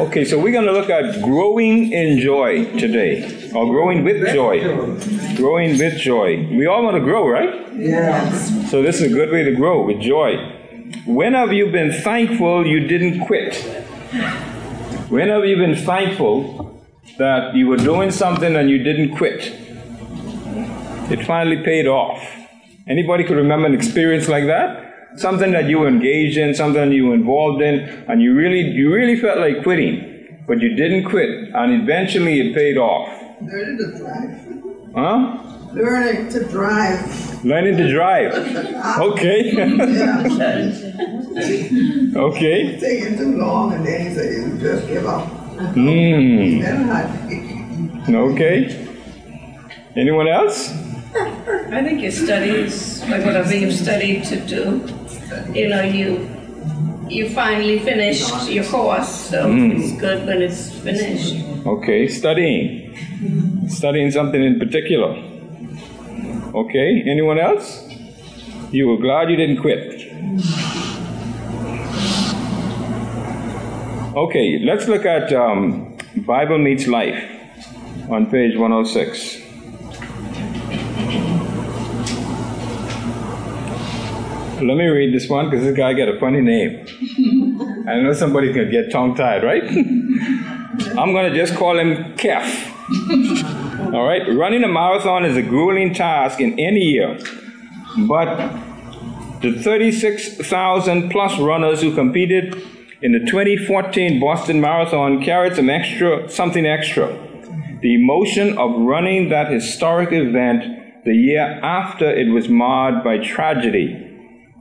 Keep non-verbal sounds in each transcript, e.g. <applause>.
Okay, so we're going to look at growing in joy today, or growing with joy. Growing with joy. We all want to grow, right? Yes. So this is a good way to grow with joy. When have you been thankful you didn't quit? When have you been thankful that you were doing something and you didn't quit? It finally paid off. Anybody could remember an experience like that? Something that you were engaged in, something you were involved in, and you really, you really felt like quitting, but you didn't quit, and eventually it paid off. Learning to drive. Huh? Learning to drive. Learning to drive. <laughs> Okay. <laughs> okay. Taking too long, and then he said, "You just give up." Hmm. Okay. Anyone else? <laughs> I think your studies, like whatever you've studied to do, you know, you you finally finished your course, so Mm. it's good when it's finished. Okay, studying. Studying something in particular. Okay, anyone else? You were glad you didn't quit. Okay, let's look at um, Bible Meets Life on page 106. Let me read this one because this guy got a funny name. I know somebody's going to get tongue tied, right? <laughs> I'm going to just call him Kef. All right? Running a marathon is a grueling task in any year, but the 36,000 plus runners who competed in the 2014 Boston Marathon carried some extra, something extra. The emotion of running that historic event the year after it was marred by tragedy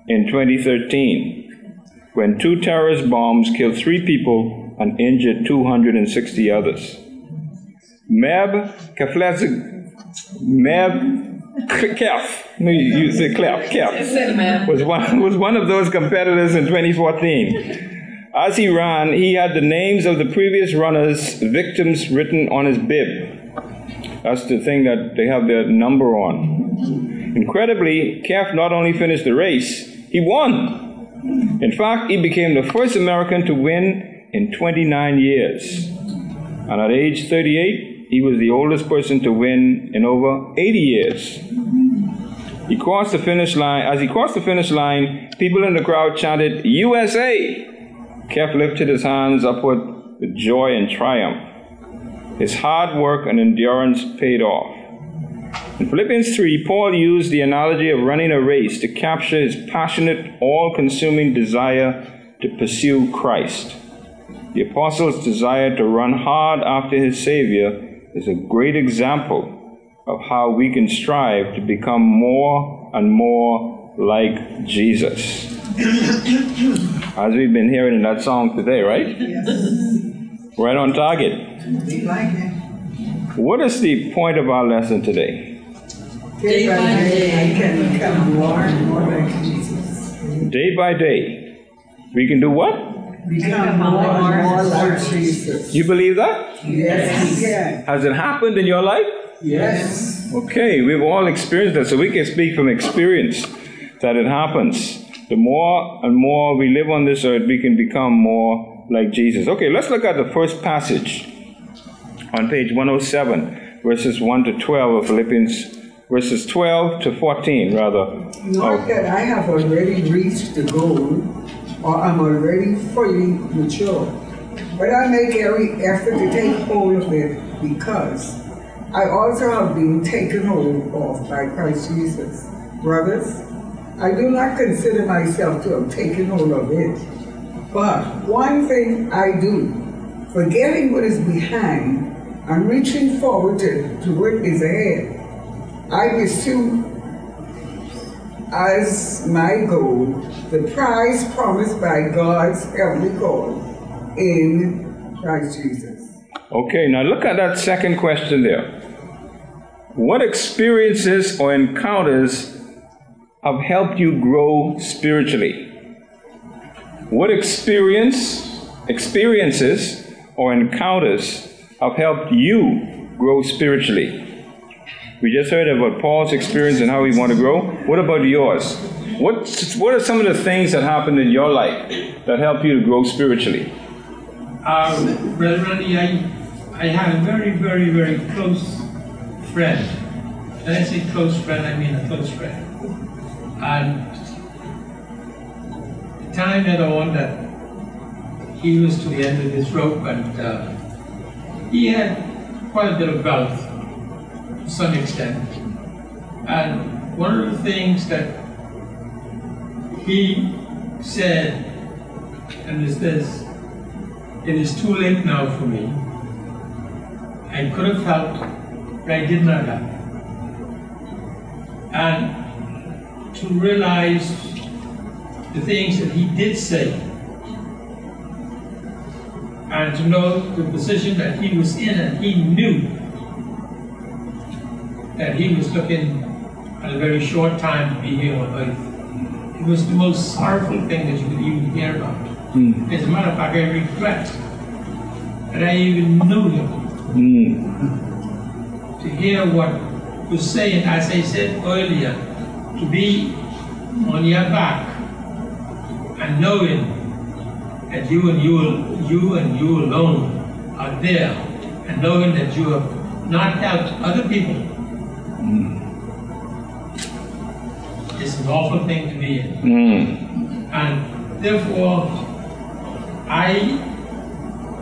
in 2013 when two terrorist bombs killed three people and injured 260 others. Meb Keflezig, Meb Kef, no, you you say Clef, Kef, was one, was one of those competitors in 2014. As he ran, he had the names of the previous runners' victims written on his bib. That's the thing that they have their number on. Incredibly, Kef not only finished the race, he won. In fact, he became the first American to win in 29 years. And at age 38, he was the oldest person to win in over 80 years. He crossed the finish line. As he crossed the finish line, people in the crowd chanted, USA! Kef lifted his hands upward with joy and triumph. His hard work and endurance paid off. In Philippians 3, Paul used the analogy of running a race to capture his passionate, all consuming desire to pursue Christ. The apostle's desire to run hard after his Savior is a great example of how we can strive to become more and more like Jesus. As we've been hearing in that song today, right? Yes. Right on target. Be like it. What is the point of our lesson today? Day by day, I can become more and more like Jesus. Day by day, we can do what? Become more and more like Jesus. You believe that? Yes, we can. Has it happened in your life? Yes. Okay, we've all experienced that, so we can speak from experience that it happens. The more and more we live on this earth, we can become more like Jesus. Okay, let's look at the first passage on page 107, verses 1 to 12 of Philippians, verses 12 to 14, rather. Not oh. that I have already reached the goal or I'm already fully mature, but I make every effort to take hold of it because I also have been taken hold of by Christ Jesus. Brothers, I do not consider myself to have taken hold of it, but one thing I do, forgetting what is behind and reaching forward to, to what is ahead. I pursue as my goal the prize promised by God's heavenly call in Christ Jesus. Okay, now look at that second question there. What experiences or encounters have helped you grow spiritually? What experience, experiences or encounters have helped you grow spiritually? We just heard about Paul's experience and how he want to grow. What about yours? What, what are some of the things that happened in your life that help you to grow spiritually? Uh, Brother Randy, I, I had a very, very, very close friend. When I say close friend, I mean a close friend. And the time had on that he was to the end of his rope and uh, he had quite a bit of wealth some extent. And one of the things that he said, and is this, it is too late now for me. I could have helped, but I did not help. And to realize the things that he did say, and to know the position that he was in, and he knew that he was looking at a very short time to be here on earth. It was the most sorrowful thing that you could even hear about. Mm. As a matter of fact, I regret that I even knew him. Mm. To hear what was saying, as I said earlier, to be on your back and knowing that you and you, you and you alone are there, and knowing that you have not helped other people, awful thing to be in. Mm. And therefore, I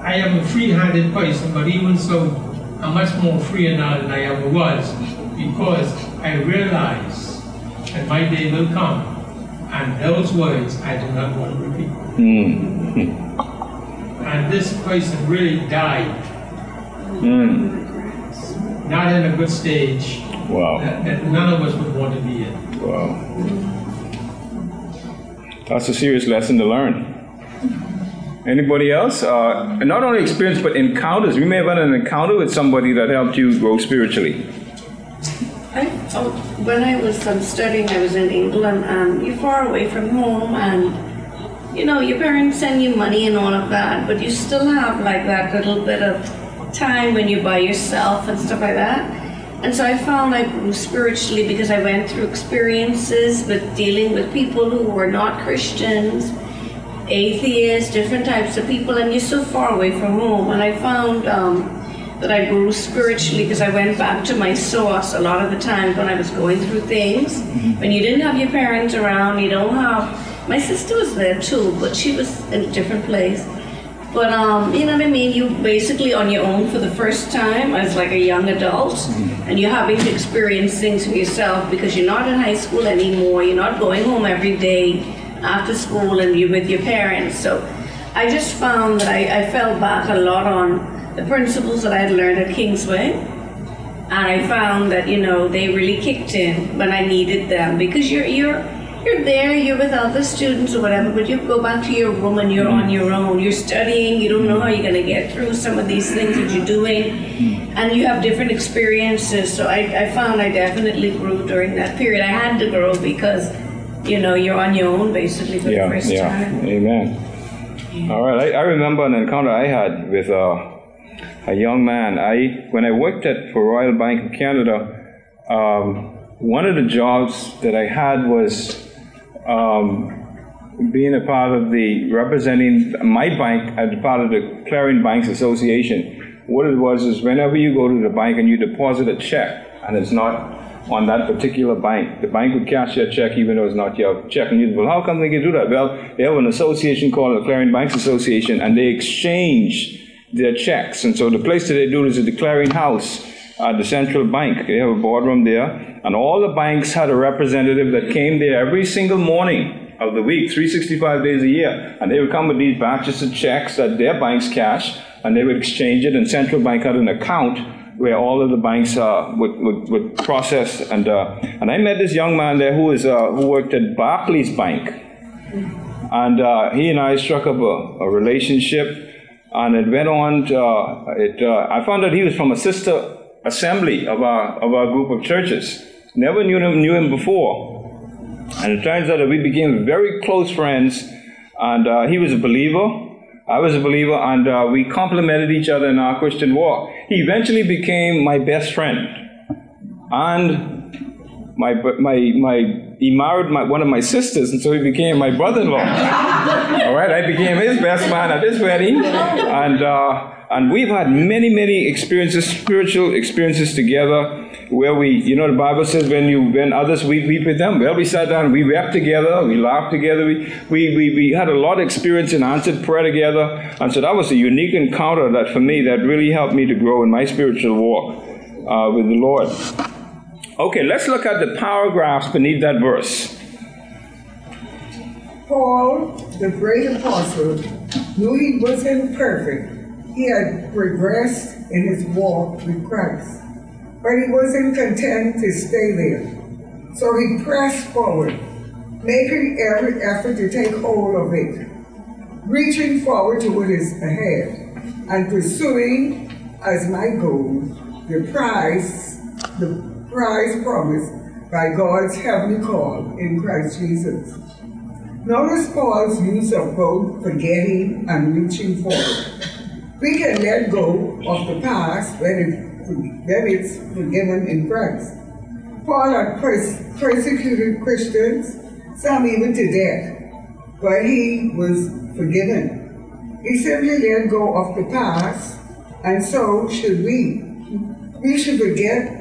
I am a free-handed person, but even so, I'm much more freer now than I ever was, because I realize that my day will come, and those words I do not want to repeat. Mm. And this person really died, Mm. not in a good stage Wow. that, that none of us would want to be in. Wow. That's a serious lesson to learn. Anybody else? Uh, not only experience, but encounters. We may have had an encounter with somebody that helped you grow spiritually. I, oh, when I was um, studying, I was in England, and you're far away from home, and you know your parents send you money and all of that, but you still have like that little bit of time when you're by yourself and stuff like that. And so I found I grew spiritually because I went through experiences with dealing with people who were not Christians, atheists, different types of people, and you're so far away from home. And I found um, that I grew spiritually because I went back to my source a lot of the times when I was going through things. When you didn't have your parents around, you don't have. My sister was there too, but she was in a different place. But um, you know what I mean? You basically on your own for the first time as like a young adult, and you're having to experience things for yourself because you're not in high school anymore. You're not going home every day after school, and you're with your parents. So I just found that I, I fell back a lot on the principles that I had learned at Kingsway. And I found that, you know, they really kicked in when I needed them because you're you're you're there, you're with other students or whatever, but you go back to your room and you're on your own. You're studying, you don't know how you're gonna get through some of these things that you're doing. And you have different experiences. So I, I found I definitely grew during that period. I had to grow because, you know, you're on your own basically for Yeah, the first yeah. time. Amen. All right. I, I remember an encounter I had with uh, a young man. I when I worked at for Royal Bank of Canada, um, one of the jobs that I had was um, being a part of the representing my bank as part of the Clearing Banks Association. What it was is whenever you go to the bank and you deposit a check and it's not on that particular bank, the bank would cash your check even though it's not your check. And you well, how come they can do that? Well, they have an association called the Clearing Banks Association and they exchange their checks. And so the place that they do is the clearing house at the central bank. They have a boardroom there, and all the banks had a representative that came there every single morning of the week, 365 days a year, and they would come with these batches of checks that their banks cash, and they would exchange it, and central bank had an account where all of the banks uh, would, would, would process. And, uh, and I met this young man there who, was, uh, who worked at Barclays Bank. And uh, he and I struck up a, a relationship, and it went on. To, uh, it, uh, I found out he was from a sister assembly of our, of our group of churches. Never knew him, knew him before. And it turns out that we became very close friends, and uh, he was a believer. I was a believer, and uh, we complemented each other in our Christian walk. He eventually became my best friend, and my my my he married my, one of my sisters, and so he became my brother-in-law. All right, I became his best man at his wedding, and uh, and we've had many, many experiences, spiritual experiences together, where we, you know, the Bible says when you when others weep, weep with them. Well, we sat down, we wept together, we laughed together, we we, we, we had a lot of experience in answered prayer together, and so that was a unique encounter that for me that really helped me to grow in my spiritual walk uh, with the Lord. Okay, let's look at the paragraphs beneath that verse. Paul, the great apostle, knew he wasn't perfect. He had progressed in his walk with Christ, but he wasn't content to stay there. So he pressed forward, making every effort to take hold of it, reaching forward to what is ahead, and pursuing as my goal the prize, the prize promised by God's heavenly call in Christ Jesus. Notice Paul's use of both forgetting and reaching forward. We can let go of the past when, it, when it's forgiven in Christ. Paul had pers- persecuted Christians, some even to death, but he was forgiven. He simply let go of the past, and so should we. We should forget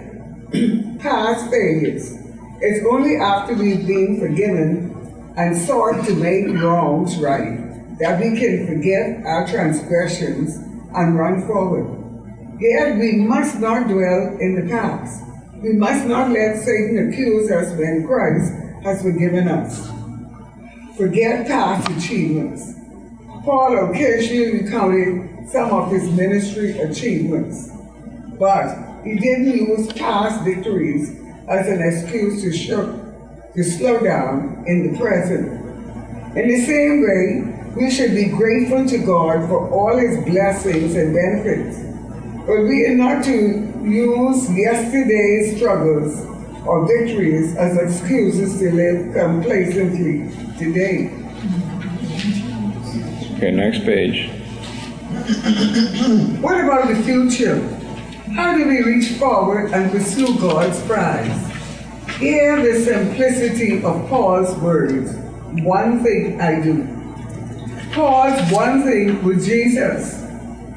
<clears throat> past failures. It's only after we've been forgiven and sought to make wrongs right that we can forget our transgressions and run forward. Yet we must not dwell in the past. We must not let Satan accuse us when Christ has forgiven us. Forget past achievements. Paul occasionally recounted some of his ministry achievements, but he didn't use past victories as an excuse to, show, to slow down in the present. In the same way, we should be grateful to God for all his blessings and benefits. But we are not to use yesterday's struggles or victories as excuses to live complacently today. Okay, next page. what about the future? How do we reach forward and pursue God's prize? Hear the simplicity of Paul's words one thing I do. Paul's one thing with Jesus.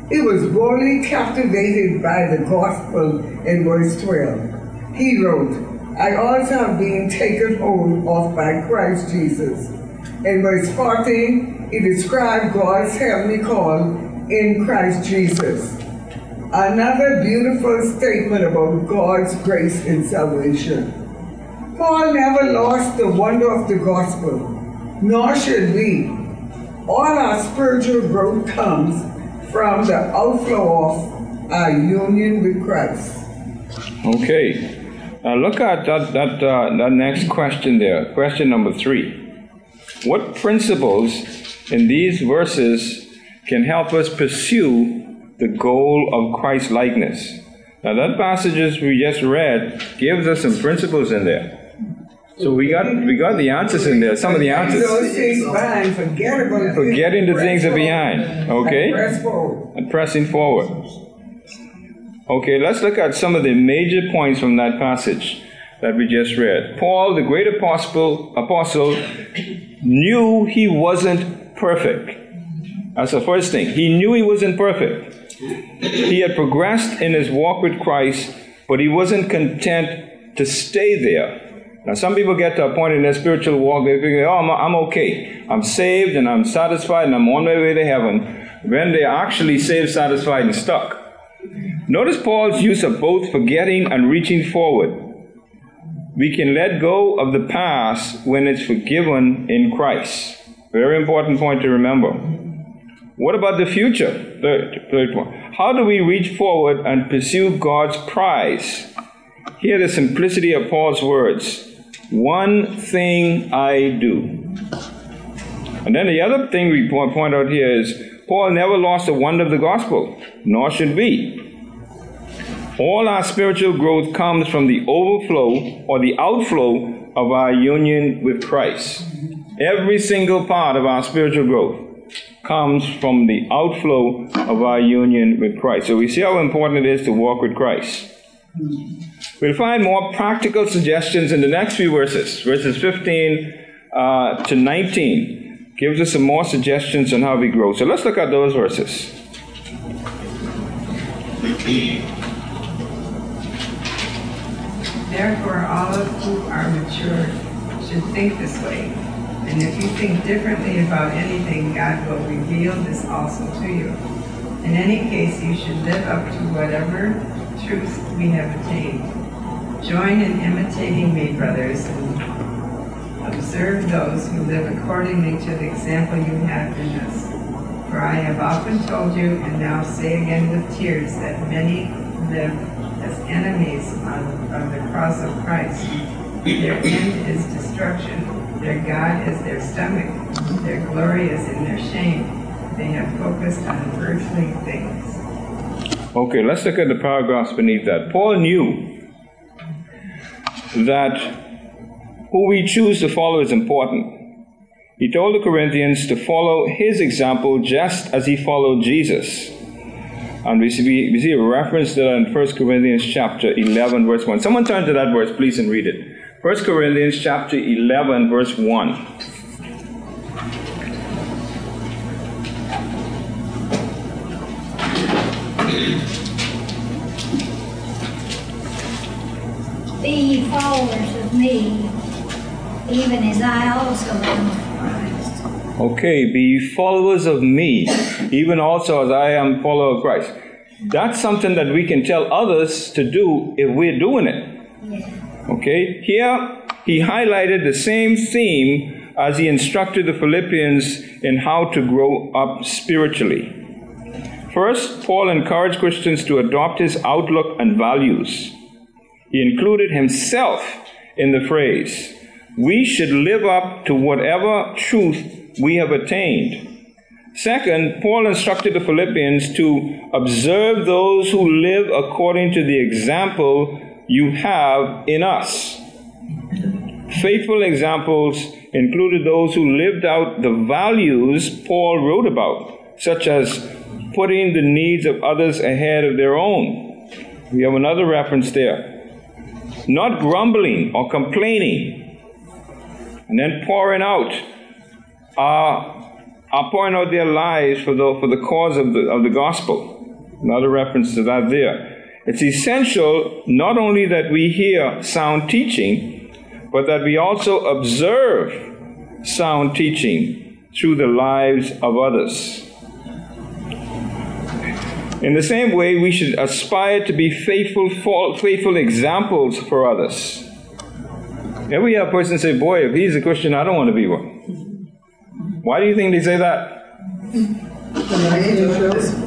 He was wholly captivated by the gospel in verse 12. He wrote, I also have been taken hold of by Christ Jesus. In verse 14, he described God's heavenly call in Christ Jesus. Another beautiful statement about God's grace in salvation. Paul never lost the wonder of the gospel, nor should we. All our spiritual growth comes from the outflow of our union with Christ. Okay. Now look at that, that, uh, that next question there, question number three. What principles in these verses can help us pursue the goal of Christ likeness. Now that passages we just read gives us some principles in there. So we got we got the answers in there. Some of the answers. Forgetting the things are behind. Okay. And pressing forward. Okay, let's look at some of the major points from that passage that we just read. Paul, the great apostle, apostle knew he wasn't perfect. That's the first thing. He knew he wasn't perfect. He had progressed in his walk with Christ, but he wasn't content to stay there. Now, some people get to a point in their spiritual walk, they think, oh, I'm, I'm okay. I'm saved and I'm satisfied and I'm on my way to heaven. When they're actually saved, satisfied, and stuck. Notice Paul's use of both forgetting and reaching forward. We can let go of the past when it's forgiven in Christ. Very important point to remember. What about the future? Third, third one. How do we reach forward and pursue God's prize? Hear the simplicity of Paul's words. One thing I do. And then the other thing we point out here is Paul never lost the wonder of the gospel, nor should we. All our spiritual growth comes from the overflow or the outflow of our union with Christ. Every single part of our spiritual growth comes from the outflow of our union with Christ. So we see how important it is to walk with Christ. We'll find more practical suggestions in the next few verses, verses 15 uh, to 19. Gives us some more suggestions on how we grow. So let's look at those verses. Therefore, all of you who are mature should think this way. And if you think differently about anything, God will reveal this also to you. In any case, you should live up to whatever truth we have attained. Join in imitating me, brothers, and observe those who live accordingly to the example you have in us. For I have often told you, and now say again with tears, that many live as enemies of, the cross of Christ. Their end is destruction. Their God is their stomach. Their glory is in their shame. They have focused on earthly things. Okay, let's look at the paragraphs beneath that. Paul knew that who we choose to follow is important. He told the Corinthians to follow his example just as he followed Jesus. And we see, we see a reference to that in 1 Corinthians chapter 11, verse 1. Someone turn to that verse, please, and read it. 1 Corinthians chapter 11, verse 1. Be ye followers of me, even as I also am of Christ. Okay, be followers of me, even also as I am follower of Christ. That's something that we can tell others to do if we're doing it. Yeah. Okay, here he highlighted the same theme as he instructed the Philippians in how to grow up spiritually. First, Paul encouraged Christians to adopt his outlook and values. He included himself in the phrase, we should live up to whatever truth we have attained. Second, Paul instructed the Philippians to observe those who live according to the example you have in us. Faithful examples included those who lived out the values Paul wrote about, such as putting the needs of others ahead of their own. We have another reference there. Not grumbling or complaining, and then pouring out, uh, are pouring out their lives for the, for the cause of the, of the gospel. Another reference to that there. It's essential not only that we hear sound teaching, but that we also observe sound teaching through the lives of others. In the same way, we should aspire to be faithful, faithful examples for others. If we a person say, Boy, if he's a Christian, I don't want to be one. Why do you think they say that?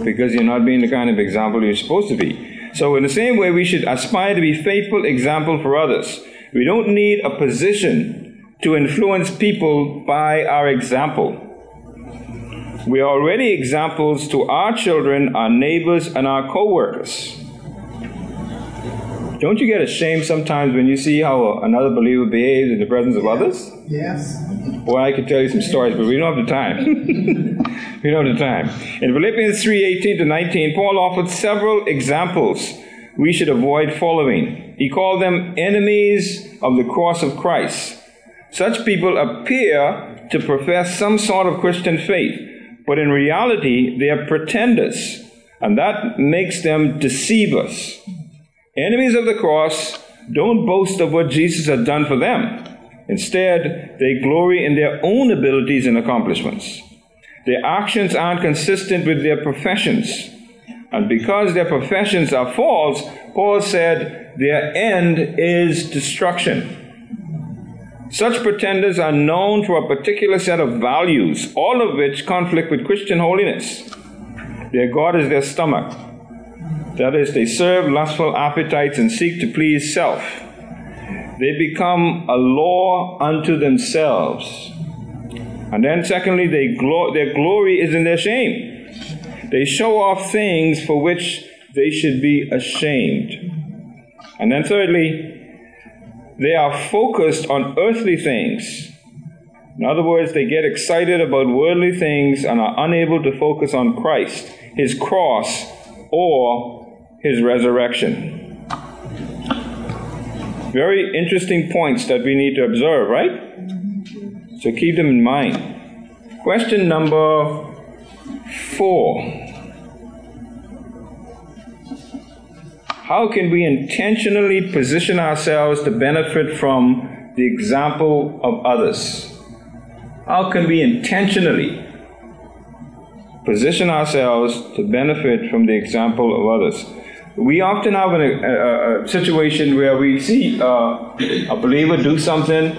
Because you're not being the kind of example you're supposed to be. So, in the same way, we should aspire to be faithful example for others. We don't need a position to influence people by our example. We are already examples to our children, our neighbors, and our co workers. Don't you get ashamed sometimes when you see how another believer behaves in the presence of others? Yes. Well, I could tell you some stories, but we don't have the time. <laughs> we don't have the time. In Philippians 3 18 to 19, Paul offered several examples we should avoid following. He called them enemies of the cross of Christ. Such people appear to profess some sort of Christian faith, but in reality, they are pretenders, and that makes them deceivers. Enemies of the cross don't boast of what Jesus has done for them. Instead, they glory in their own abilities and accomplishments. Their actions aren't consistent with their professions. And because their professions are false, Paul said their end is destruction. Such pretenders are known for a particular set of values, all of which conflict with Christian holiness. Their God is their stomach. That is, they serve lustful appetites and seek to please self. They become a law unto themselves. And then, secondly, they glo- their glory is in their shame. They show off things for which they should be ashamed. And then, thirdly, they are focused on earthly things. In other words, they get excited about worldly things and are unable to focus on Christ, His cross, or His resurrection. Very interesting points that we need to observe, right? So keep them in mind. Question number four. How can we intentionally position ourselves to benefit from the example of others? How can we intentionally position ourselves to benefit from the example of others? We often have a, a, a situation where we see uh, a believer do something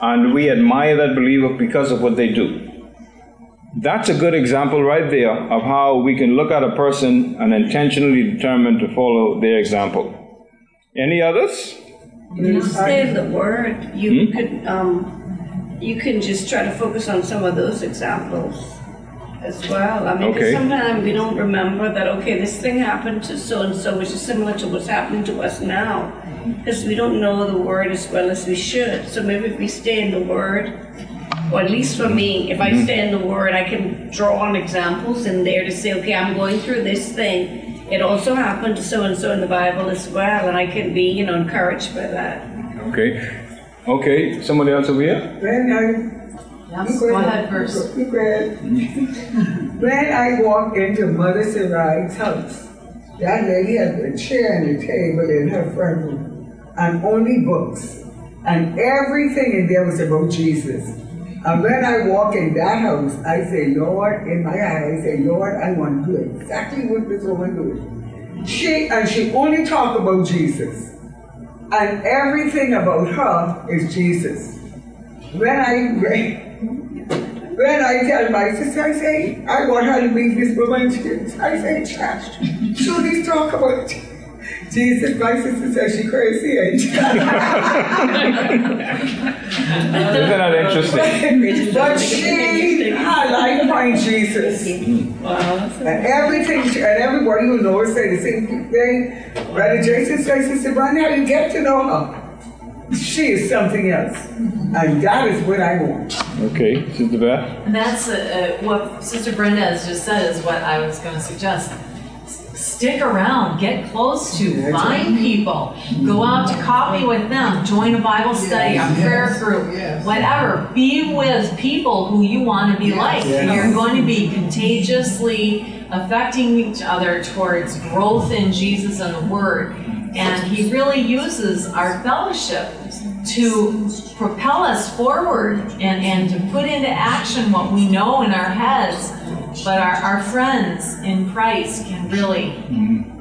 and we admire that believer because of what they do. That's a good example right there of how we can look at a person and intentionally determine to follow their example. Any others? You stay in the word. You hmm? could um, you can just try to focus on some of those examples as well. I mean, okay. sometimes we don't remember that. Okay, this thing happened to so and so, which is similar to what's happening to us now, because we don't know the word as well as we should. So maybe if we stay in the word or at least for me, if I mm-hmm. stay in the Word, I can draw on examples in there to say, okay, I'm going through this thing. It also happened to so and so in the Bible as well, and I can be, you know, encouraged by that. Okay. Okay. Somebody else over here? When I, yes, go ahead first. when I walk into Mother Sarai's house, that lady had a chair and a table in her front room, and only books, and everything in there was about Jesus. And when I walk in that house, I say, Lord, in my heart, I say, Lord, I want to do exactly what this woman did. She and she only talk about Jesus. And everything about her is Jesus. When I <laughs> when I tell my sister, I say, I want her to meet this woman, I say, church. So they talk about Jesus, my sister says she crazy. Eh? <laughs> Isn't that interesting? but she highlight point Jesus. Wow. And everything, and everybody who knows say the same thing. Brother Jason says, Sister Brandy, how you get to know her? She is something else. And that is what I want. Okay, Sister Beth? And that's uh, uh, what Sister Brenda has just said is what I was going to suggest stick around, get close to, find people, go out to coffee with them, join a Bible study, a prayer group, whatever. Be with people who you want to be like. You're going to be contagiously affecting each other towards growth in Jesus and the Word. And He really uses our fellowship to propel us forward and, and to put into action what we know in our heads but our, our friends in Christ can really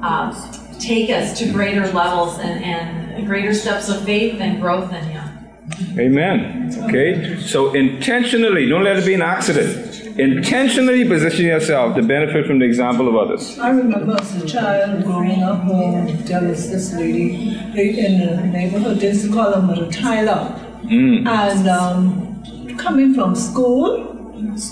uh, take us to greater levels and, and greater steps of faith and growth in Him. Amen. Okay? So intentionally, don't let it be an accident. Intentionally position yourself to benefit from the example of others. I remember as a child growing up home, there was this lady in the neighborhood, they used to call her Mother Tyler. Mm. And um, coming from school,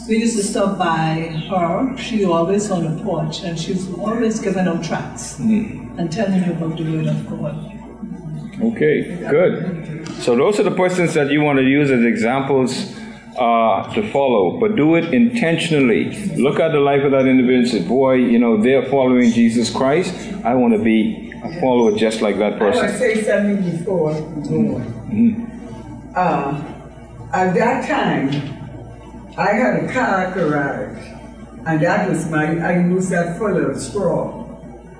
we used to stop by her. She was always on the porch, and she's always giving out tracts mm. and telling you about the word of God. Okay, good. So those are the persons that you want to use as examples uh, to follow, but do it intentionally. Look at the life of that individual and say, boy, you know, they're following Jesus Christ. I want to be a follower just like that person. I want to say something before mm-hmm. uh, at that time, I had a car garage, and that was my, I used that full of straw.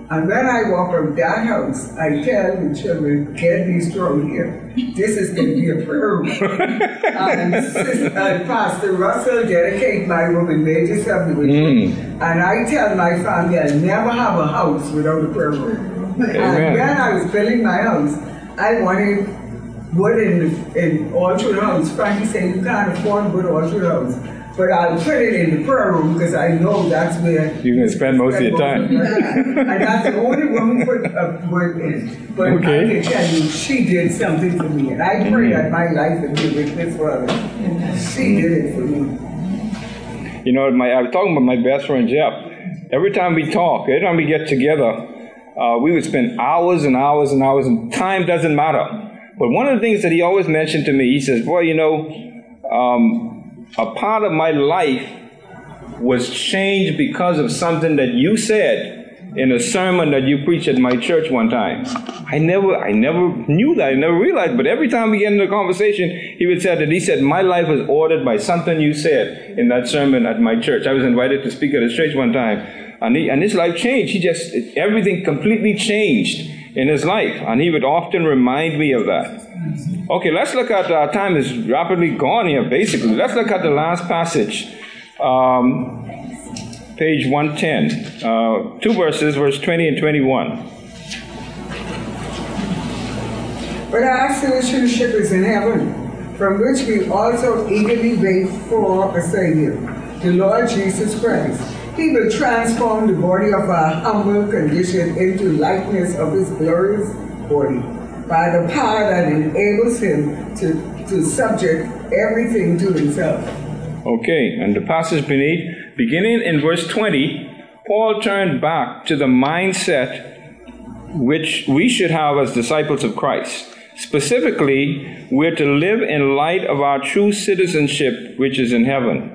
And when I walk from that house, I tell the children, get these straw here. This is going to be a prayer room. <laughs> and, and Pastor Russell dedicated my room and made this up with mm. And I tell my family, I'll never have a house without a prayer room. Amen. And when I was building my house, I wanted wood in, in all through the house. Frankie said, you can't afford wood all through the house. But I'll put it in the prayer room because I know that's where you're going to spend most of your time. and that's the only room we put a word in. But okay. I can tell you, she did something for me. And I pray that my life would be with this brother. She did it for me. You know, my, I was talking about my best friend Jeff. Every time we talk, every time we get together, uh, we would spend hours and hours and hours, and time doesn't matter. But one of the things that he always mentioned to me, he says, Boy, you know, um, a part of my life was changed because of something that you said in a sermon that you preached at my church one time. I never, I never knew that. I never realized. But every time we get into a conversation, he would say that he said, "My life was ordered by something you said in that sermon at my church." I was invited to speak at his church one time, and he, and his life changed. He just everything completely changed in his life, and he would often remind me of that. Okay, let's look at our time is rapidly gone here. Basically, let's look at the last passage. Um, page 110, uh, two verses, verse 20 and 21. But our citizenship is in heaven, from which we also eagerly wait for a Savior, the Lord Jesus Christ. He will transform the body of our humble condition into likeness of his glorious body by the power that enables him to, to subject everything to himself. Okay, and the passage beneath Beginning in verse 20, Paul turned back to the mindset which we should have as disciples of Christ. Specifically, we're to live in light of our true citizenship, which is in heaven.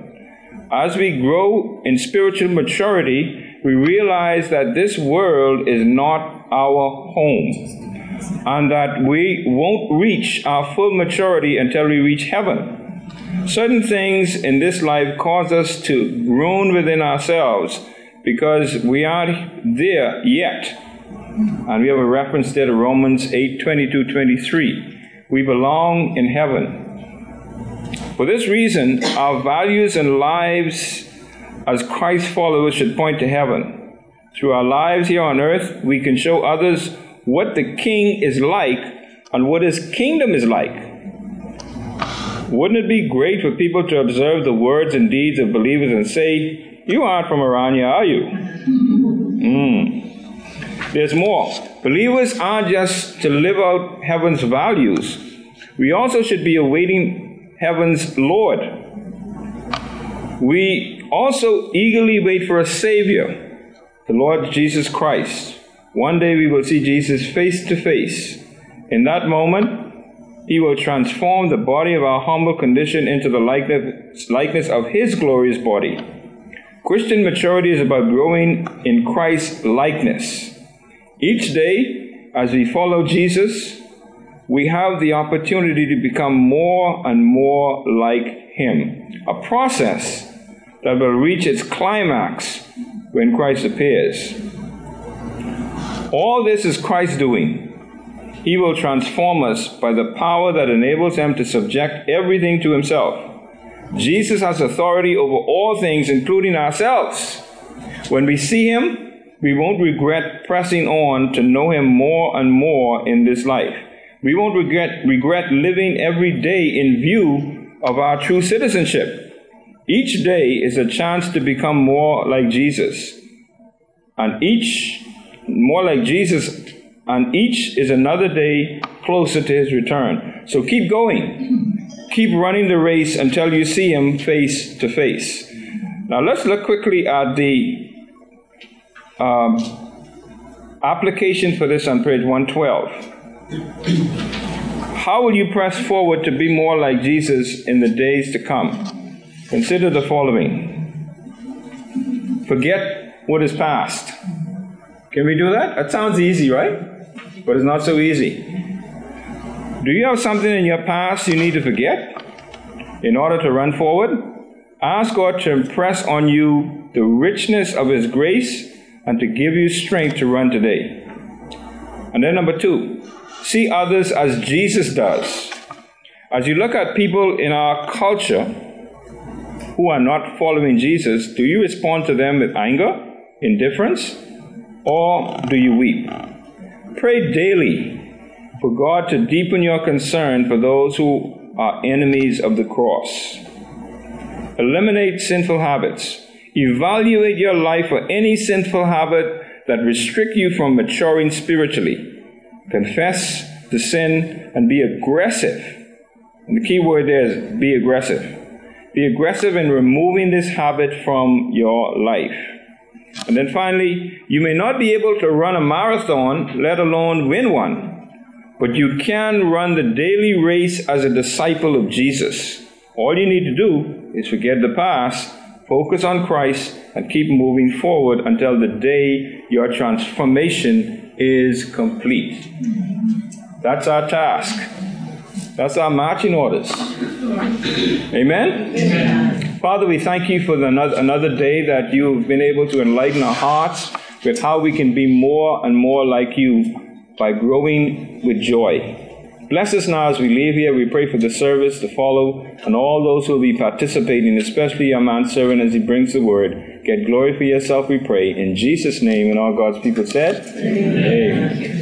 As we grow in spiritual maturity, we realize that this world is not our home and that we won't reach our full maturity until we reach heaven. Certain things in this life cause us to groan within ourselves because we aren't there yet. And we have a reference there to Romans 8 22 23. We belong in heaven. For this reason, our values and lives as Christ followers should point to heaven. Through our lives here on earth, we can show others what the King is like and what his kingdom is like. Wouldn't it be great for people to observe the words and deeds of believers and say, You aren't from here, are you? Mm. There's more. Believers aren't just to live out heaven's values, we also should be awaiting heaven's Lord. We also eagerly wait for a Savior, the Lord Jesus Christ. One day we will see Jesus face to face. In that moment, he will transform the body of our humble condition into the likeness, of His glorious body. Christian maturity is about growing in Christ's likeness. Each day, as we follow Jesus, we have the opportunity to become more and more like Him. A process that will reach its climax when Christ appears. All this is Christ doing. He will transform us by the power that enables him to subject everything to himself. Jesus has authority over all things, including ourselves. When we see him, we won't regret pressing on to know him more and more in this life. We won't regret, regret living every day in view of our true citizenship. Each day is a chance to become more like Jesus. And each more like Jesus and each is another day closer to his return. So keep going. Keep running the race until you see him face to face. Now let's look quickly at the um, application for this on page 112. How will you press forward to be more like Jesus in the days to come? Consider the following Forget what is past. Can we do that? That sounds easy, right? but it's not so easy. Do you have something in your past you need to forget in order to run forward? Ask God to impress on you the richness of His grace and to give you strength to run today. And then, number two, see others as Jesus does. As you look at people in our culture who are not following Jesus, do you respond to them with anger, indifference, or do you weep? Pray daily for God to deepen your concern for those who are enemies of the cross. Eliminate sinful habits. Evaluate your life for any sinful habit that restrict you from maturing spiritually. Confess the sin and be aggressive. And the key word there is be aggressive. Be aggressive in removing this habit from your life. And then finally, you may not be able to run a marathon, let alone win one, but you can run the daily race as a disciple of Jesus. All you need to do is forget the past Focus on Christ and keep moving forward until the day your transformation is complete. That's our task. That's our marching orders. Amen? Amen. Father, we thank you for the, another day that you've been able to enlighten our hearts with how we can be more and more like you by growing with joy. Bless us now as we leave here. We pray for the service to follow and all those who will be participating, especially our man servant as he brings the word. Get glory for yourself, we pray. In Jesus' name, and all God's people said, Amen. Amen.